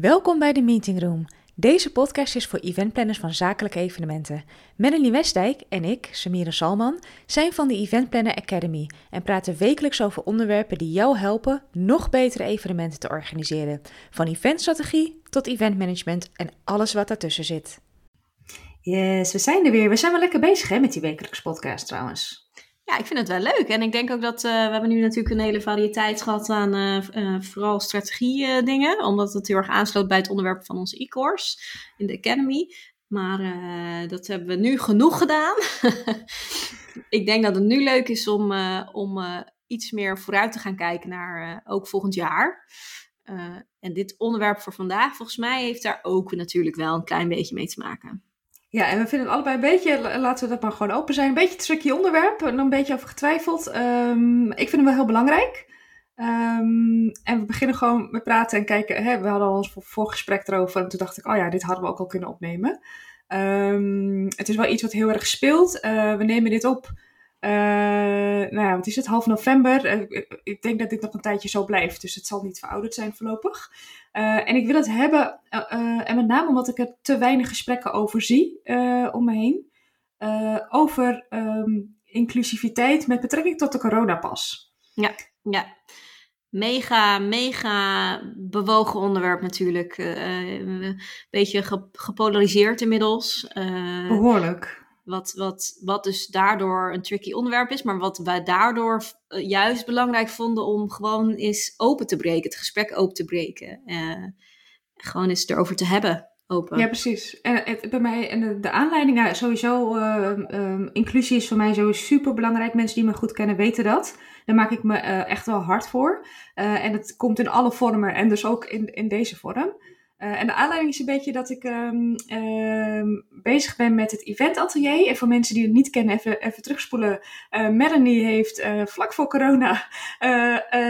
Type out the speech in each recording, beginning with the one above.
Welkom bij de Meeting Room. Deze podcast is voor eventplanners van zakelijke evenementen. Melanie Westdijk en ik, Samira Salman, zijn van de Event Planner Academy en praten wekelijks over onderwerpen die jou helpen nog betere evenementen te organiseren. Van eventstrategie tot eventmanagement en alles wat daartussen zit. Yes, we zijn er weer. We zijn wel lekker bezig hè, met die wekelijkse podcast trouwens. Ja, ik vind het wel leuk. En ik denk ook dat uh, we hebben nu natuurlijk een hele variëteit gehad aan uh, uh, vooral strategie dingen. Omdat het heel erg aansloot bij het onderwerp van onze e-course in de Academy. Maar dat hebben we nu genoeg gedaan. ik denk dat het nu leuk is om, om iets meer vooruit te gaan kijken naar ook volgend jaar. en dit onderwerp voor vandaag, volgens mij, heeft daar ook natuurlijk wel een klein beetje mee te maken. Ja, en we vinden het allebei een beetje, laten we dat maar gewoon open zijn, een beetje tricky onderwerp. En een beetje over getwijfeld. Um, ik vind hem wel heel belangrijk. Um, en we beginnen gewoon met praten en kijken. Hè, we hadden al ons voorgesprek erover. En toen dacht ik, oh ja, dit hadden we ook al kunnen opnemen. Um, het is wel iets wat heel erg speelt. Uh, we nemen dit op uh, nou ja, wat is het? Half november. Uh, ik denk dat dit nog een tijdje zo blijft. Dus het zal niet verouderd zijn voorlopig. Uh, en ik wil het hebben, en met name omdat ik er te weinig gesprekken over zie om me heen. over um, inclusiviteit met betrekking tot de coronapas. Ja, ja. Mega, mega bewogen onderwerp natuurlijk. Een beetje gepolariseerd inmiddels. Behoorlijk. Wat, wat, wat dus daardoor een tricky onderwerp is, maar wat wij daardoor eh, juist belangrijk vonden om gewoon eens open te breken, het gesprek open te breken. Uh, gewoon eens erover te hebben. Open. Ja, precies. En bij mij, en de, aanleiding, sowieso, uh, um, inclusie is voor mij zo super belangrijk. Mensen die me goed kennen weten dat. Daar maak ik me uh, echt wel hard voor. En het komt in alle vormen en dus ook in, in deze vorm. Uh, en de aanleiding is een beetje dat ik um, um, bezig ben met het eventatelier. En voor mensen die het niet kennen, even, even terugspoelen. Uh, Melanie heeft uh, vlak voor corona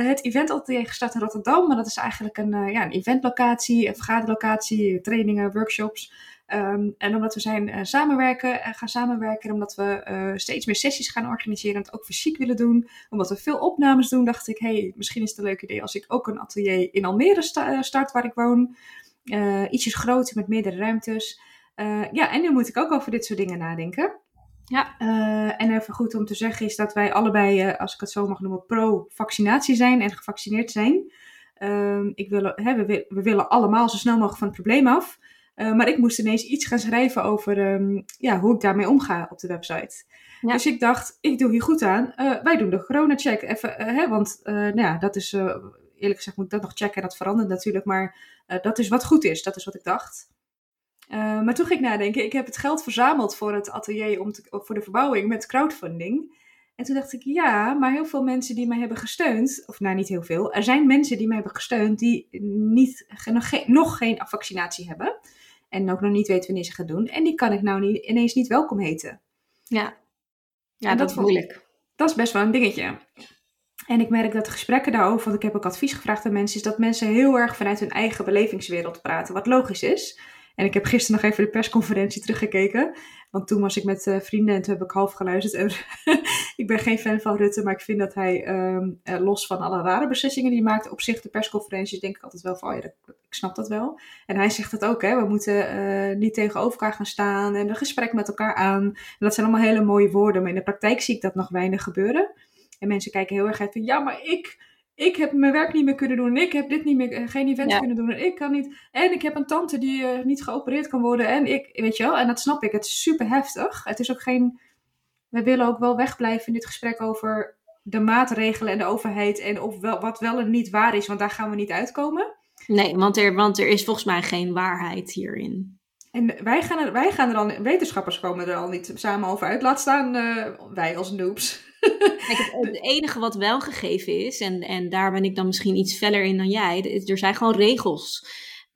het eventatelier gestart in Rotterdam. Maar dat is eigenlijk een, ja, een eventlocatie, een vergaderlocatie, trainingen, workshops. Um, en omdat we zijn samenwerken, gaan samenwerken, en omdat we steeds meer sessies gaan organiseren en het ook fysiek willen doen, omdat we veel opnames doen, dacht ik, hey, misschien is het een leuk idee als ik ook een atelier in Almere sta start waar ik woon. Uh, ietsjes groter met meerdere ruimtes. Uh, ja, en nu moet ik ook over dit soort dingen nadenken. Ja. Uh, en even goed om te zeggen is dat wij allebei, als ik het zo mag noemen, pro-vaccinatie zijn en gevaccineerd zijn. Ehm, ik wil, hè, we, we, willen allemaal zo snel mogelijk van het probleem af. maar ik moest ineens iets gaan schrijven over um, ja, hoe ik daarmee omga op de website. Ja. Dus ik dacht, ik doe hier goed aan. wij doen de corona-check even, hè, want nou ja, dat is eerlijk gezegd moet ik dat nog checken. Dat verandert natuurlijk. Maar uh, dat is wat goed is. Dat is wat ik dacht. Uh, maar toen ging ik nadenken. Ik heb het geld verzameld voor het atelier om te, voor de verbouwing met crowdfunding. En toen dacht ik, ja, maar heel veel mensen die mij hebben gesteund, of nou niet heel veel, er zijn mensen die mij hebben gesteund die niet, nog, geen, nog geen vaccinatie hebben. En ook nog niet weten wanneer ze gaan doen. En die kan ik nou niet, ineens niet welkom heten. Ja, ja dat, dat is moeilijk. Dat is best wel een dingetje. En ik merk dat de gesprekken daarover, want ik heb ook advies gevraagd aan mensen, is dat mensen heel erg vanuit hun eigen belevingswereld praten, wat logisch is. En ik heb gisteren nog even de persconferentie teruggekeken. Want toen was ik met uh, vrienden en toen heb ik half geluisterd. Ik ben geen fan van Rutte, maar ik vind dat hij, um, uh, los van alle rare beslissingen die hij maakt, op zich de persconferenties denk ik altijd wel van, oh ja, ik snap dat wel. En hij zegt het ook, hè, we moeten uh, niet tegenover elkaar gaan staan en een gesprek met elkaar aan. En dat zijn allemaal hele mooie woorden, maar in de praktijk zie ik dat nog weinig gebeuren. En mensen kijken heel erg uit van, ja, maar ik, ik heb mijn werk niet meer kunnen doen. En ik heb dit niet meer, eh, geen events ja. kunnen doen. En ik kan niet. En ik heb een tante die uh, niet geopereerd kan worden. En ik, weet je wel, en dat snap ik. Het is super heftig. Het is ook geen, we willen ook wel wegblijven in dit gesprek over de maatregelen en de overheid. En of wel, wat wel en niet waar is, want daar gaan we niet uitkomen. Nee, want er, want er is volgens mij geen waarheid hierin. En wij gaan er, wij gaan er al, wetenschappers komen er al niet samen over uit. Laat staan uh, wij als noobs. Kijk, het, enige wat wel gegeven is, en, en daar ben ik dan misschien iets feller in dan jij, er zijn gewoon regels.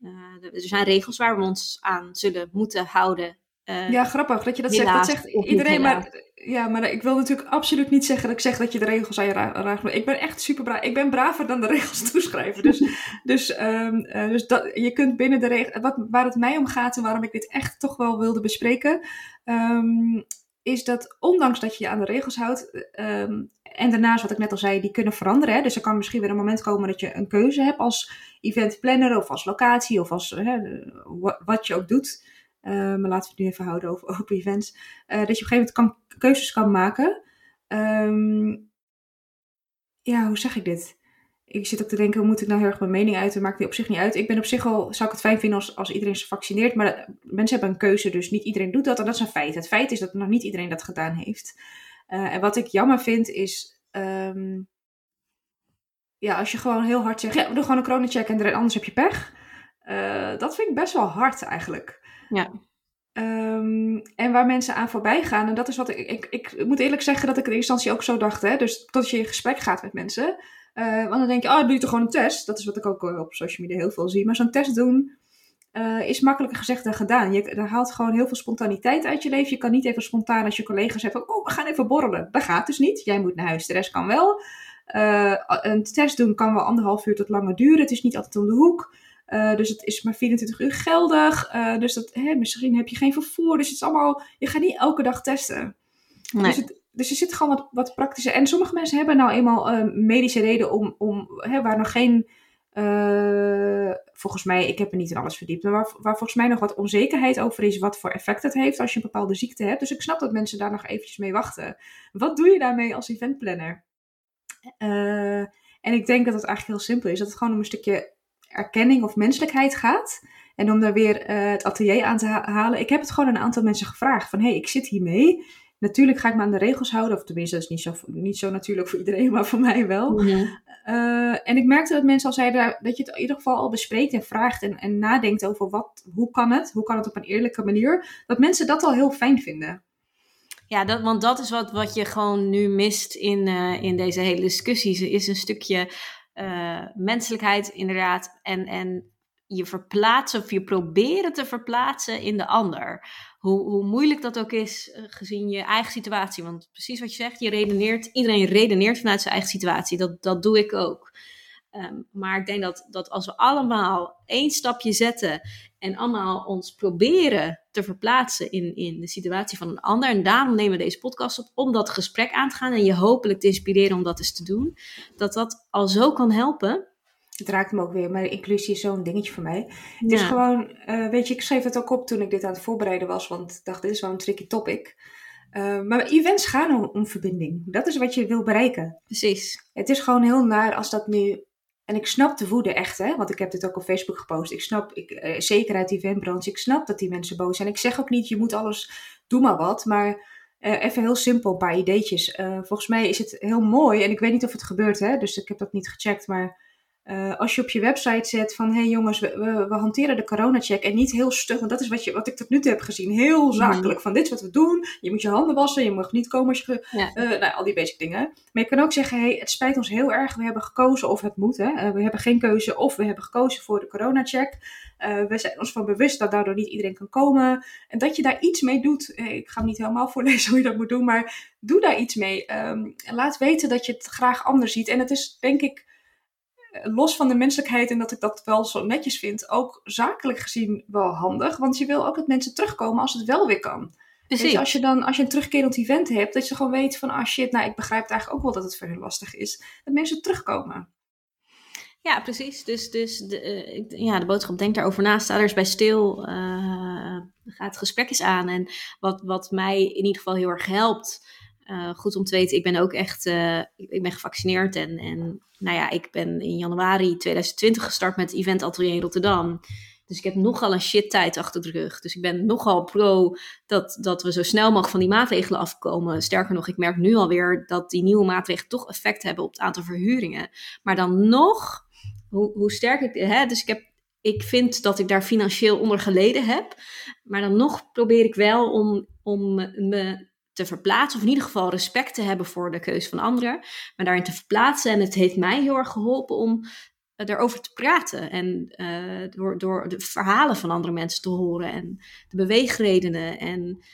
Uh, er zijn regels waar we ons aan zullen moeten houden. Uh, ja, grappig dat je dat zegt. Dat zegt iedereen, maar, ja, maar ik wil natuurlijk absoluut niet zeggen dat ik zeg dat je de regels aan je raakt. Ik ben echt super braaf. Ik ben braver dan de regels toeschrijven. Dus, dus, um, uh, dus dat, je kunt binnen de regels. Waar het mij om gaat en waarom ik dit echt toch wel wilde bespreken. Um, is dat ondanks dat je je aan de regels houdt, ehm, en daarnaast wat ik net al zei, die kunnen veranderen. Hè? Dus er kan misschien weer een moment komen dat je een keuze hebt als eventplanner of als locatie of als hè, wat je ook doet. Uh, maar laten we het nu even houden over open events. Uh, dat je op een gegeven moment keuzes kan maken. Um, ja, hoe zeg ik dit? Ik zit ook te denken, hoe moet ik nou heel erg mijn mening uiten? Maakt die op zich niet uit. Ik ben op zich al, zou ik het fijn vinden als, als iedereen is gevaccineerd. Maar mensen hebben een keuze, dus niet iedereen doet dat. En dat is een feit. Het feit is dat nog niet iedereen dat gedaan heeft. Uh, en wat ik jammer vind is... Um, ja, als je gewoon heel hard zegt, ja, we doen gewoon een coronacheck en anders heb je pech. Uh, dat vind ik best wel hard eigenlijk. Ja. Um, en waar mensen aan voorbij gaan. En dat is wat ik, ik, ik moet eerlijk zeggen dat ik in eerste instantie ook zo dacht. Hè? Dus tot je in gesprek gaat met mensen. Uh, want dan denk je, oh, doe je toch gewoon een test. Dat is wat ik ook op social media heel veel zie. Maar zo'n test doen uh, is makkelijker gezegd dan gedaan. Je daar haalt gewoon heel veel spontaniteit uit je leven. Je kan niet even spontaan als je collega's hebt. Oh, we gaan even borrelen. Dat gaat dus niet. Jij moet naar huis. De rest kan wel. Uh, een test doen kan wel anderhalf uur tot langer duren. Het is niet altijd om de hoek. Uh, dus het is maar 24 uur geldig. Uh, dus dat, hè, misschien heb je geen vervoer. Dus het is allemaal, je gaat niet elke dag testen. Nee. Dus, het, dus er zit gewoon wat, wat praktische. En sommige mensen hebben nou eenmaal uh, medische reden om, om hè, waar nog geen. volgens mij, ik heb er niet in alles verdiept, maar waar, volgens mij nog wat onzekerheid over is, wat voor effect het heeft als je een bepaalde ziekte hebt. Dus ik snap dat mensen daar nog eventjes mee wachten. Wat doe je daarmee als eventplanner? en ik denk dat het eigenlijk heel simpel is. Dat het gewoon om een stukje erkenning of menselijkheid gaat. En om daar weer uh, het atelier aan te halen. Ik heb het gewoon een aantal mensen gevraagd. Van hé, hey, ik zit hiermee. Natuurlijk ga ik me aan de regels houden. Of tenminste, dat is niet zo, niet zo natuurlijk voor iedereen, maar voor mij wel. Ja. Uh, en ik merkte dat mensen al zeiden dat je het in ieder geval al bespreekt en vraagt. En, en nadenkt over wat, hoe kan het? Hoe kan het op een eerlijke manier? Dat mensen dat al heel fijn vinden. Ja, dat, want dat is wat, wat je gewoon nu mist in, uh, in deze hele discussie. Is een stukje uh, menselijkheid inderdaad. En, en je verplaatsen of je proberen te verplaatsen in de ander. Hoe, moeilijk dat ook is uh, gezien je eigen situatie. Want precies wat je zegt, je redeneert, iedereen redeneert vanuit zijn eigen situatie. Dat, dat doe ik ook. Um, maar ik denk dat, dat als we allemaal één stapje zetten en allemaal ons proberen te verplaatsen in, in de situatie van een ander. En daarom nemen we deze podcast op om dat gesprek aan te gaan en je hopelijk te inspireren om dat eens te doen. Dat dat al zo kan helpen. Het raakt me ook weer, maar inclusie is zo'n dingetje voor mij. Het is gewoon, uh, weet je, ik schreef het ook op toen ik dit aan het voorbereiden was, want ik dacht, dit is wel een tricky topic. Uh, maar events gaan om, om verbinding. Dat is wat je wil bereiken. Precies. Het is gewoon heel naar als dat nu en ik snap de woede echt, hè? want ik heb dit ook op Facebook gepost. Ik snap, ik, uh, zeker uit die eventbranche, ik snap dat die mensen boos zijn. Ik zeg ook niet, je moet alles, doe maar wat. Maar uh, even heel simpel, een paar ideetjes. Volgens mij is het heel mooi, en ik weet niet of het gebeurt, hè? dus ik heb dat niet gecheckt. Maar uh, als je op je website zet van hé hey jongens, we, we, we, hanteren de coronacheck en niet heel stug, want dat is wat, je, wat ik tot nu toe heb gezien, heel zakelijk. Mm. Van dit is wat we doen, je moet je handen wassen, je mag niet komen als je, ja. uh, nou, al die basic dingen. Maar je kan ook zeggen, hey, het spijt ons heel erg, we hebben gekozen of het moet, hè. Uh, we hebben geen keuze of we hebben gekozen voor de coronacheck. we zijn ons van bewust dat daardoor niet iedereen kan komen en dat je daar iets mee doet. ik ga hem niet helemaal voorlezen hoe je dat moet doen, maar doe daar iets mee. Um, laat weten dat je het graag anders ziet en het is denk ik los van de menselijkheid en dat ik dat wel zo netjes vind, ook zakelijk gezien wel handig. Want je wil ook dat mensen terugkomen als het wel weer kan. Precies. Je, als je dan als je een terugkerend event hebt, dat je gewoon weet van, ah shit, nou ik begrijp eigenlijk ook wel dat het voor hen lastig is. Dat mensen terugkomen. Ja, precies. Dus, dus de, uh, ja, de boodschap, denk daarover na, sta er eens bij stil, uh, ga het gesprek eens aan. En wat, wat mij in ieder geval heel erg helpt, uh, goed om te weten, ik ben ook echt, uh, ik ben gevaccineerd en, en nou ja, ik ben in januari 2020 gestart met Event Atelier in Rotterdam. Dus ik heb nogal een shit tijd achter de rug. Dus ik ben nogal pro dat, dat we zo snel mogelijk van die maatregelen afkomen. Sterker nog, ik merk nu alweer dat die nieuwe maatregelen toch effect hebben op het aantal verhuringen. Maar dan nog, hoe, hoe sterk ik, hè, dus ik heb ik vind dat ik daar financieel onder geleden heb. Maar dan nog probeer ik wel om, om me te verplaatsen, of in ieder geval respect te hebben voor de keuze van anderen, maar daarin te verplaatsen. En het heeft mij heel erg geholpen om uh, erover te praten en uh, door, door de verhalen van andere mensen te horen en de beweegredenen. En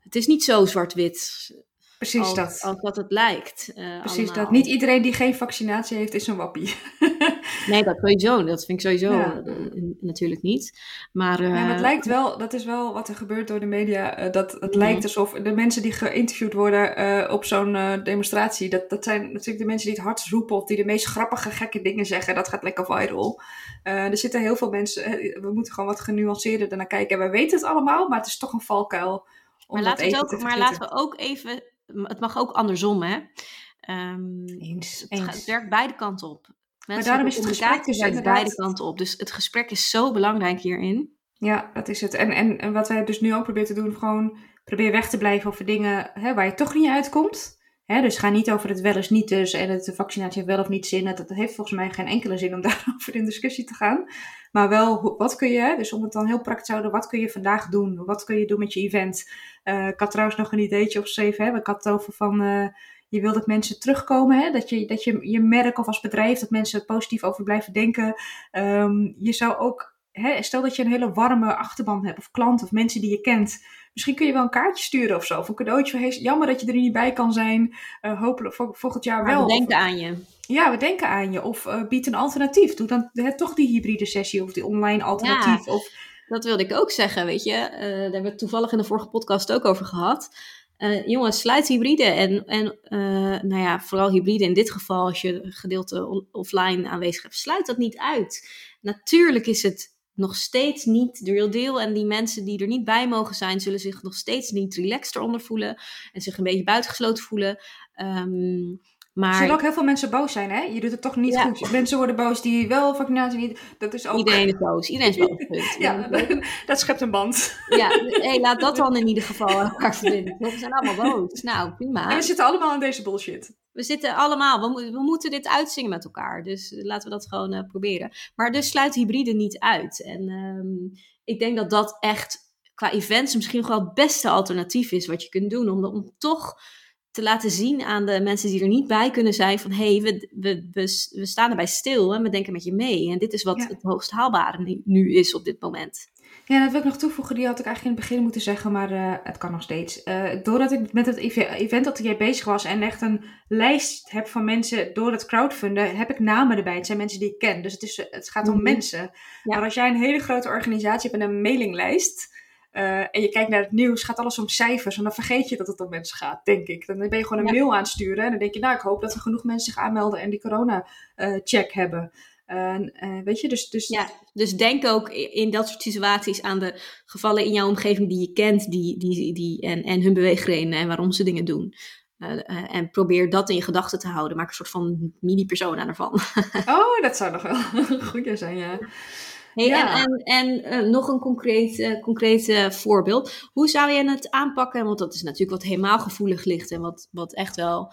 het is niet zo zwart-wit. Precies als, dat. Als dat het lijkt. Uh, Precies allemaal. dat. Niet iedereen die geen vaccinatie heeft, is een wappie. nee, dat sowieso. Dat vind ik sowieso uh, natuurlijk niet. Maar, uh, ja, het lijkt wel, dat is wel wat er gebeurt door de media. dat het lijkt alsof de mensen die geïnterviewd worden op zo'n demonstratie, dat, dat zijn natuurlijk de mensen die het hardst roepen of die de meest grappige, gekke dingen zeggen. Dat gaat lekker viral. er zitten heel veel mensen, we moeten gewoon wat genuanceerder ernaar kijken. we weten het allemaal, maar het is toch een valkuil. Maar, laten we, ook, maar laten we ook even, het mag ook andersom, hè? Um, eens, het, het, werkt beide kanten op. Maar daarom is het gesprek dus werkt beide kanten op. Dus het gesprek is zo belangrijk hierin. Ja, dat is het. En, en, en wat wij dus nu ook proberen te doen, gewoon probeer weg te blijven over dingen hè, waar je toch niet uitkomt. Hè, dus ga niet over het wel eens niet dus en het vaccinatie wel of niet zin. Dat, dat heeft volgens mij geen enkele zin om daarover in discussie te gaan. Maar wel, wat kun je, dus om het dan heel praktisch te houden, wat kun je vandaag doen? Wat kun je doen met je event? Uh, ik had trouwens nog een ideetje opgeschreven. Hè? Ik had het over van, uh, je wil dat mensen terugkomen. Hè? Dat, je, dat je je merk of als bedrijf, dat mensen positief over blijven denken. Um, je zou ook, hè, stel dat je een hele warme achterban hebt of klant of mensen die je kent. Misschien kun je wel een kaartje sturen of zo. Of een cadeautje. Hey, jammer dat je er niet bij kan zijn. Uh, hopelijk volgend jaar wel. we denken aan je. Ja, we denken aan je. Of uh, bied een alternatief. Doe dan hè, toch die hybride sessie of die online alternatief. Ja, of... Dat wilde ik ook zeggen, weet je. Uh, daar hebben we het toevallig in de vorige podcast ook over gehad. Uh, jongens, sluit hybride. En, en nou ja, vooral hybride in dit geval, als je gedeelte offline aanwezig hebt, sluit dat niet uit. Natuurlijk is het nog steeds niet de real deal. En die mensen die er niet bij mogen zijn, zullen zich nog steeds niet relaxed eronder voelen. En zich een beetje buitengesloten voelen. Um, maar... Er zullen ook heel veel mensen boos zijn, hè? Je doet het toch niet ja. goed. Mensen worden boos die wel vaccinatie niet... Dat is ook... Iedereen is boos. Iedereen is boos. ja, dat schept een band. ja, hey, laat dat dan in ieder geval elkaar verbinden. We zijn allemaal boos. Nou, prima. En we zitten allemaal aan deze bullshit. We zitten allemaal, we, we moeten dit uitzingen met elkaar. Dus laten we dat gewoon uh, proberen. Maar dus sluit hybride niet uit. En um, ik denk dat dat echt qua events misschien nog wel het beste alternatief is wat je kunt doen. Om, om toch te laten zien aan de mensen die er niet bij kunnen zijn van hé, hey, we, we, we, we, staan erbij stil en we denken met je mee. En dit is wat Ja. het hoogst haalbare nu is op dit moment. Ja, dat wil ik nog toevoegen. Die had ik eigenlijk in het begin moeten zeggen, maar eh, het kan nog steeds. Eh, doordat ik met het ev- event dat jij bezig was en echt een lijst heb van mensen door het crowdfunden, heb ik namen erbij. Het zijn mensen die ik ken. Dus het, is, het gaat om Mhm. mensen. Maar als jij een hele grote organisatie hebt en een mailinglijst. Eh, en je kijkt naar het nieuws, gaat alles om cijfers. En dan vergeet je dat het om mensen gaat, denk ik. Dan ben je gewoon een Ja. mail aan het sturen. En dan denk je, nou, ik hoop dat er genoeg mensen zich aanmelden en die corona-check hebben. En, eh, weet je, dus, dus Ja, dus denk ook in dat soort situaties aan de gevallen in jouw omgeving die je kent die, die, die, en, en hun beweegredenen en waarom ze dingen doen. Eh, eh, en probeer dat in je gedachten te houden. Maak een soort van mini-persona ervan. Oh, dat zou nog wel een goeie zijn, ja. Hey, Ja. En, en, en eh, nog een concreet, eh, concreet voorbeeld. Hoe zou je het aanpakken? Want dat is natuurlijk wat helemaal gevoelig ligt en wat, wat echt wel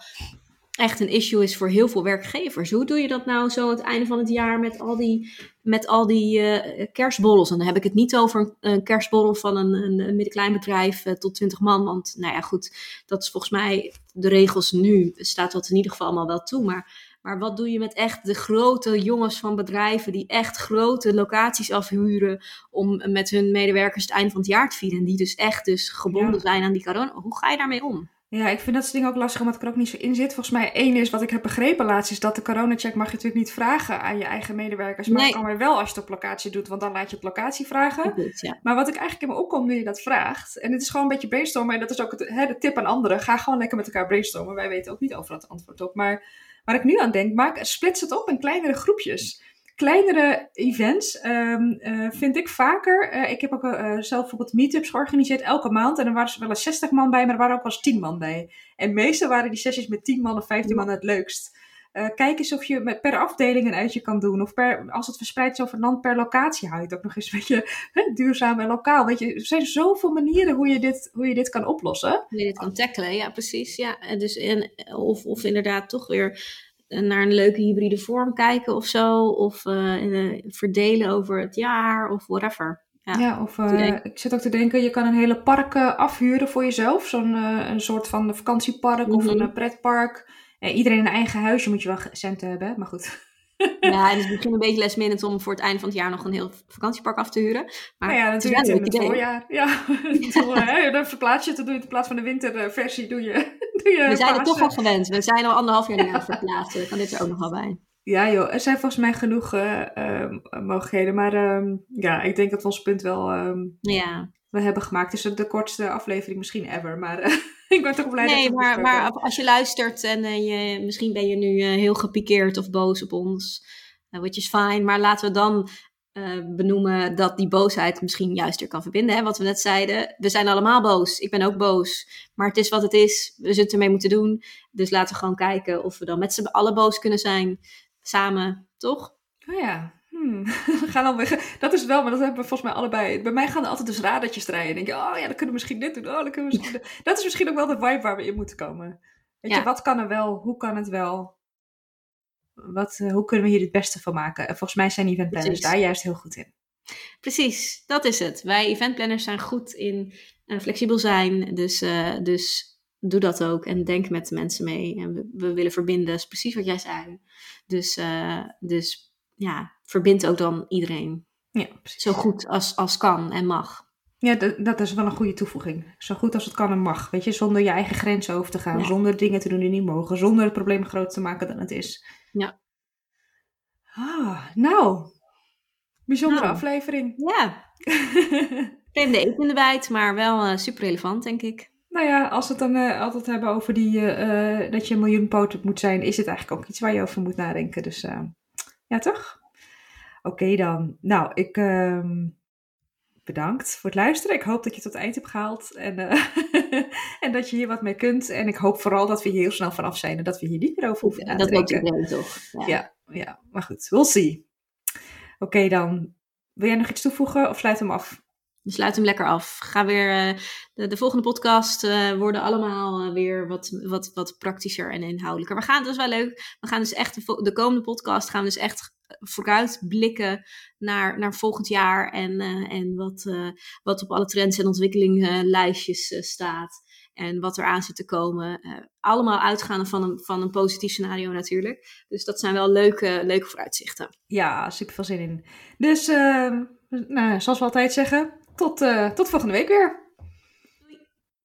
echt een issue is voor heel veel werkgevers. Hoe doe je dat nou zo aan het einde van het jaar met al die, met al die eh, kerstborrels? En dan heb ik het niet over een, een kerstborrel van een, een, een middenklein bedrijf tot 20 man. Want nou ja, goed, dat is volgens mij de regels nu. Staat dat in ieder geval allemaal wel toe. Maar maar wat doe je met echt de grote jongens van bedrijven die echt grote locaties afhuren om met hun medewerkers het einde van het jaar te vieren? En die dus echt dus gebonden Ja. zijn aan die corona. Hoe ga je daarmee om? Ja, ik vind dat soort dingen ook lastig omdat ik er ook niet zo in zit. Volgens mij één is wat ik heb begrepen laatst is dat de coronacheck mag je natuurlijk niet vragen aan je eigen medewerkers. Maar Nee. kan weer wel als je het op locatie doet, want dan laat je het locatie vragen. Ja. Maar wat ik eigenlijk in me opkom nu je dat vraagt, en het is gewoon een beetje brainstormen, en dat is ook het, hè, de tip aan anderen, ga gewoon lekker met elkaar brainstormen. Wij weten ook niet overal het antwoord op. Maar waar ik nu aan denk, maak, splits het op in kleinere groepjes. Kleinere events ehm, eh, vind ik vaker. eh, ik heb ook eh, zelf bijvoorbeeld meetups georganiseerd elke maand. En er waren wel eens 60 man bij, maar er waren ook wel eens 10 man bij. En meestal waren die sessies met 10 man of 15 man het leukst. Eh, kijk eens of je per afdeling een uitje kan doen. Of per, als het verspreid is over land, per locatie hou je het ook nog eens een beetje hè, duurzaam en lokaal. Weet je, er zijn zoveel manieren hoe je dit, hoe je dit kan oplossen. Hoe je dit kan tackelen, ja precies. Ja. En dus, en, of, of inderdaad toch weer naar een leuke hybride vorm kijken of zo. Of eh, eh, verdelen over het jaar of whatever. Ja. Ja, of eh, ik zit ook te denken, je kan een hele park eh, afhuren voor jezelf. Zo'n eh, een soort van vakantiepark of Mhm. een eh, pretpark. Eh, iedereen een eigen huisje moet je wel centen hebben, maar goed. Ja, en het is misschien een beetje last om voor het einde van het jaar nog een heel vakantiepark af te huren. Maar nou ja, natuurlijk wel in het voorjaar. Ja, dan verplaats je het, dan doe je het in plaats van de winterversie, doe je, doe je We zijn er toch eh, al gewend. We zijn al anderhalf jaar het verplaatsen. Dan kan dit er ook nog wel bij. Ja joh, er zijn volgens mij genoeg uh, uh, mogelijkheden. Maar uh, ja, ik denk dat we ons punt wel ehm, ja. We hebben gemaakt. Het is de kortste aflevering misschien ever. Maar eh, ik ben toch blij nee, dat Nee, maar, maar als je luistert en eh, je, misschien ben je nu heel gepikeerd of boos op ons. which is fine. Maar laten we dan benoemen dat die boosheid misschien juist er kan verbinden. Hè? Wat we net zeiden, we zijn allemaal boos. Ik ben ook boos. Maar het is wat het is. We zullen het ermee moeten doen. Dus laten we gewoon kijken of we dan met z'n allen boos kunnen zijn samen, toch? Oh ja. Hmm. We gaan alweer, dat is wel, maar dat hebben we volgens mij allebei. Bij mij gaan er altijd dus radertjes draaien. denk je, oh ja, dan kunnen we misschien dit doen. Oh, dan kunnen we misschien Dat is misschien ook wel de vibe waar we in moeten komen. Weet je, wat kan er wel? Hoe kan het wel? Wat, uh, hoe kunnen we hier het beste van maken? En volgens mij zijn eventplanners daar juist heel goed in. Precies, dat is het. Wij eventplanners zijn goed in uh, flexibel zijn. Dus, uh, dus doe dat ook en denk met de mensen mee. En we, we willen verbinden, dat is precies wat jij zei. Dus, uh, dus ja, verbind ook dan iedereen. Ja, precies. Zo goed als, als kan en mag. Ja, dat is wel een goede toevoeging. Zo goed als het kan en mag. Weet je, zonder je eigen grenzen over te gaan. Ja. Zonder dingen te doen die niet mogen. Zonder het probleem groter te maken dan het is. Ja. Ah, nou. Bijzondere nou. aflevering. Ja. Vreemde eten in de bijt, maar wel uh, super relevant, denk ik. Nou ja, als we het dan uh, altijd hebben over die, uh, dat je een miljoenpoot moet zijn, is het eigenlijk ook iets waar je over moet nadenken. Dus ja, toch? Oké okay, dan. Nou, ik ehm, bedankt voor het luisteren. Ik hoop dat je het tot het eind hebt gehaald en, en dat je hier wat mee kunt. En ik hoop vooral dat we hier heel snel vanaf zijn en dat we hier niet meer over hoeven te denken. Dat iedereen toch? Ja. ja. Ja, maar goed, we'll see. Oké okay, dan. Wil jij nog iets toevoegen of sluit hem af? Sluit hem lekker af. Ga weer, uh, de, de, volgende podcast uh, worden allemaal uh, weer wat, wat, wat praktischer en inhoudelijker. We gaan, dat is wel leuk, we gaan dus echt, de, de komende podcast gaan we dus echt vooruit blikken naar, naar volgend jaar en, en wat, wat op alle trends en ontwikkelinglijstjes staat. En wat er aan zit te komen. allemaal uitgaande van een, van een positief scenario natuurlijk. Dus dat zijn wel leuke, leuke vooruitzichten. Ja, super veel zin in. Dus, nou, zoals we altijd zeggen, tot, uh, tot volgende week weer.